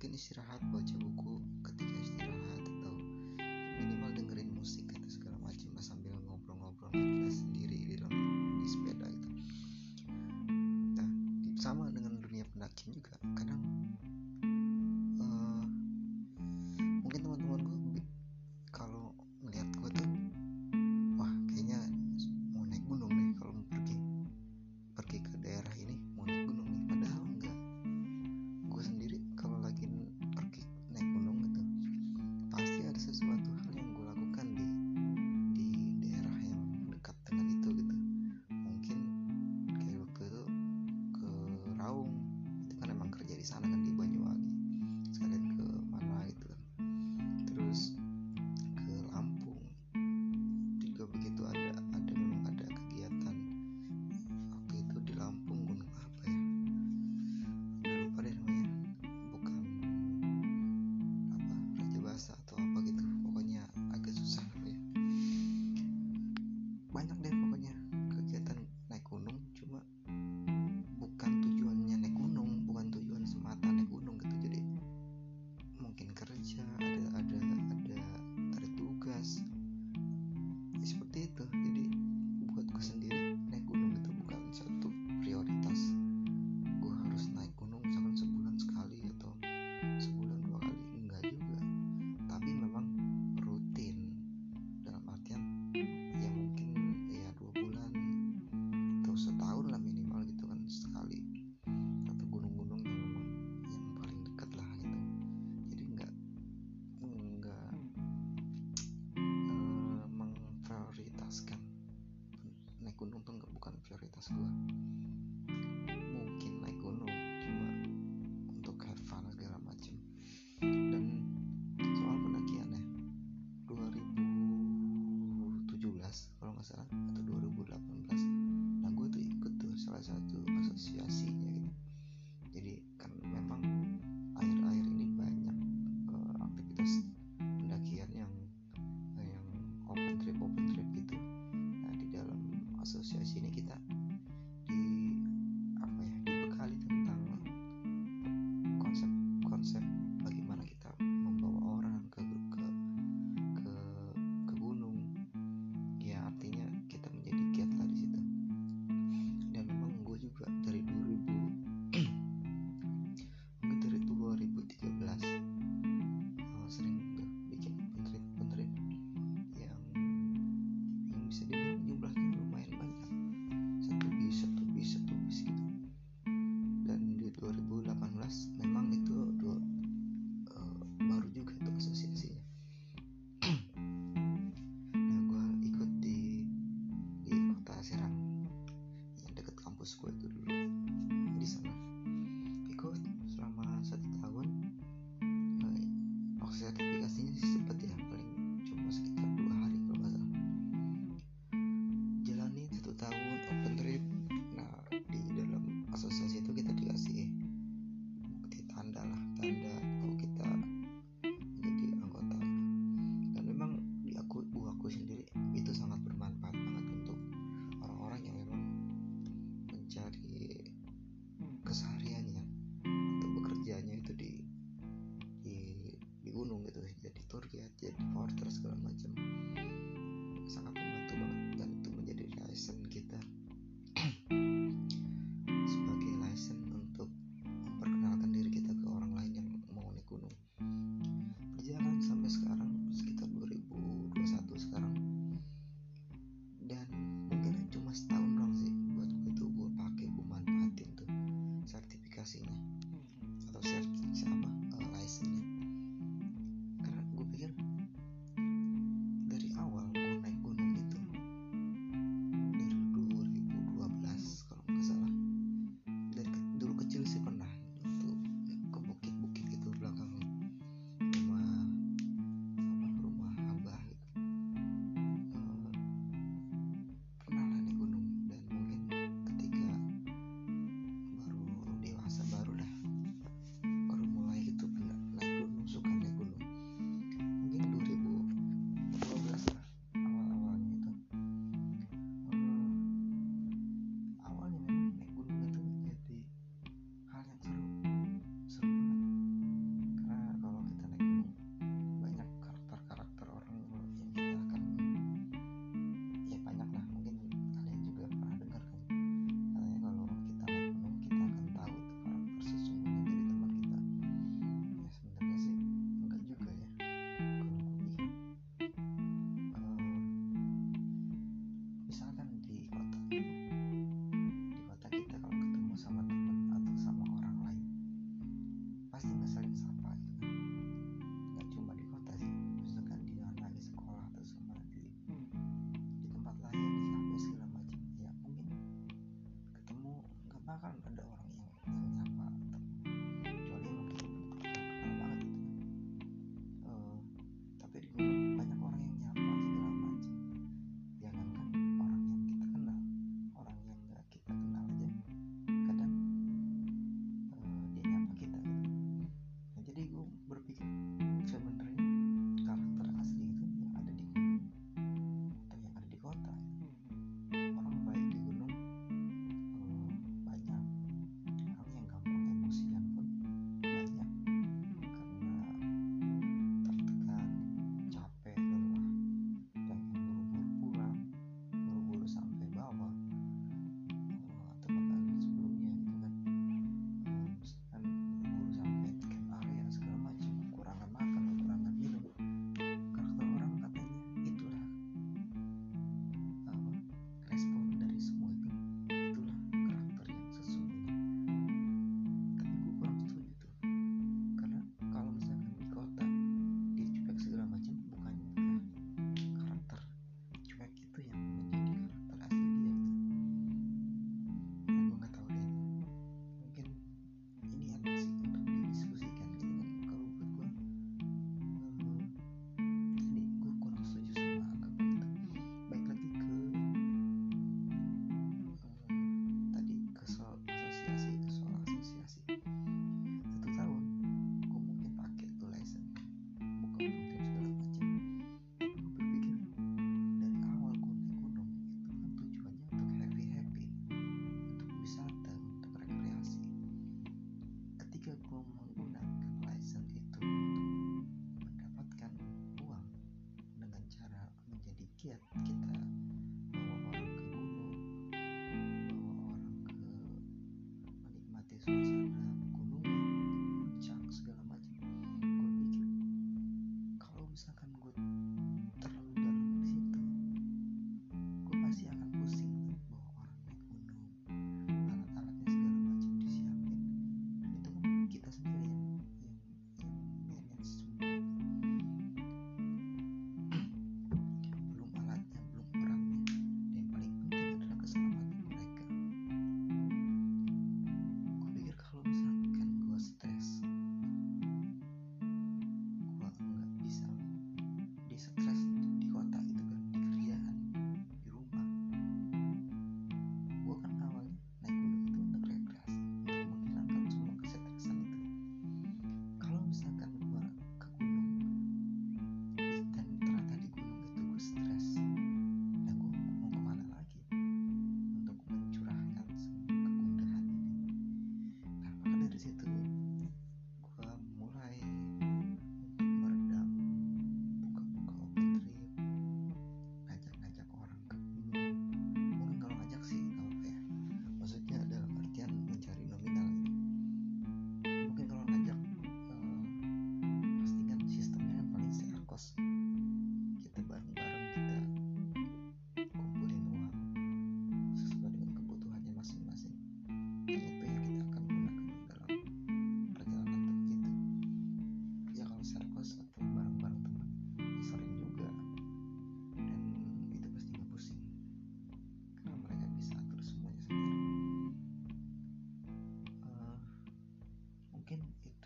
mungkin istirahat baca buku. dari sana kan square root jika gue menggunakan license itu untuk mendapatkan uang dengan cara menjadi kiat.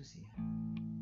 sih ya.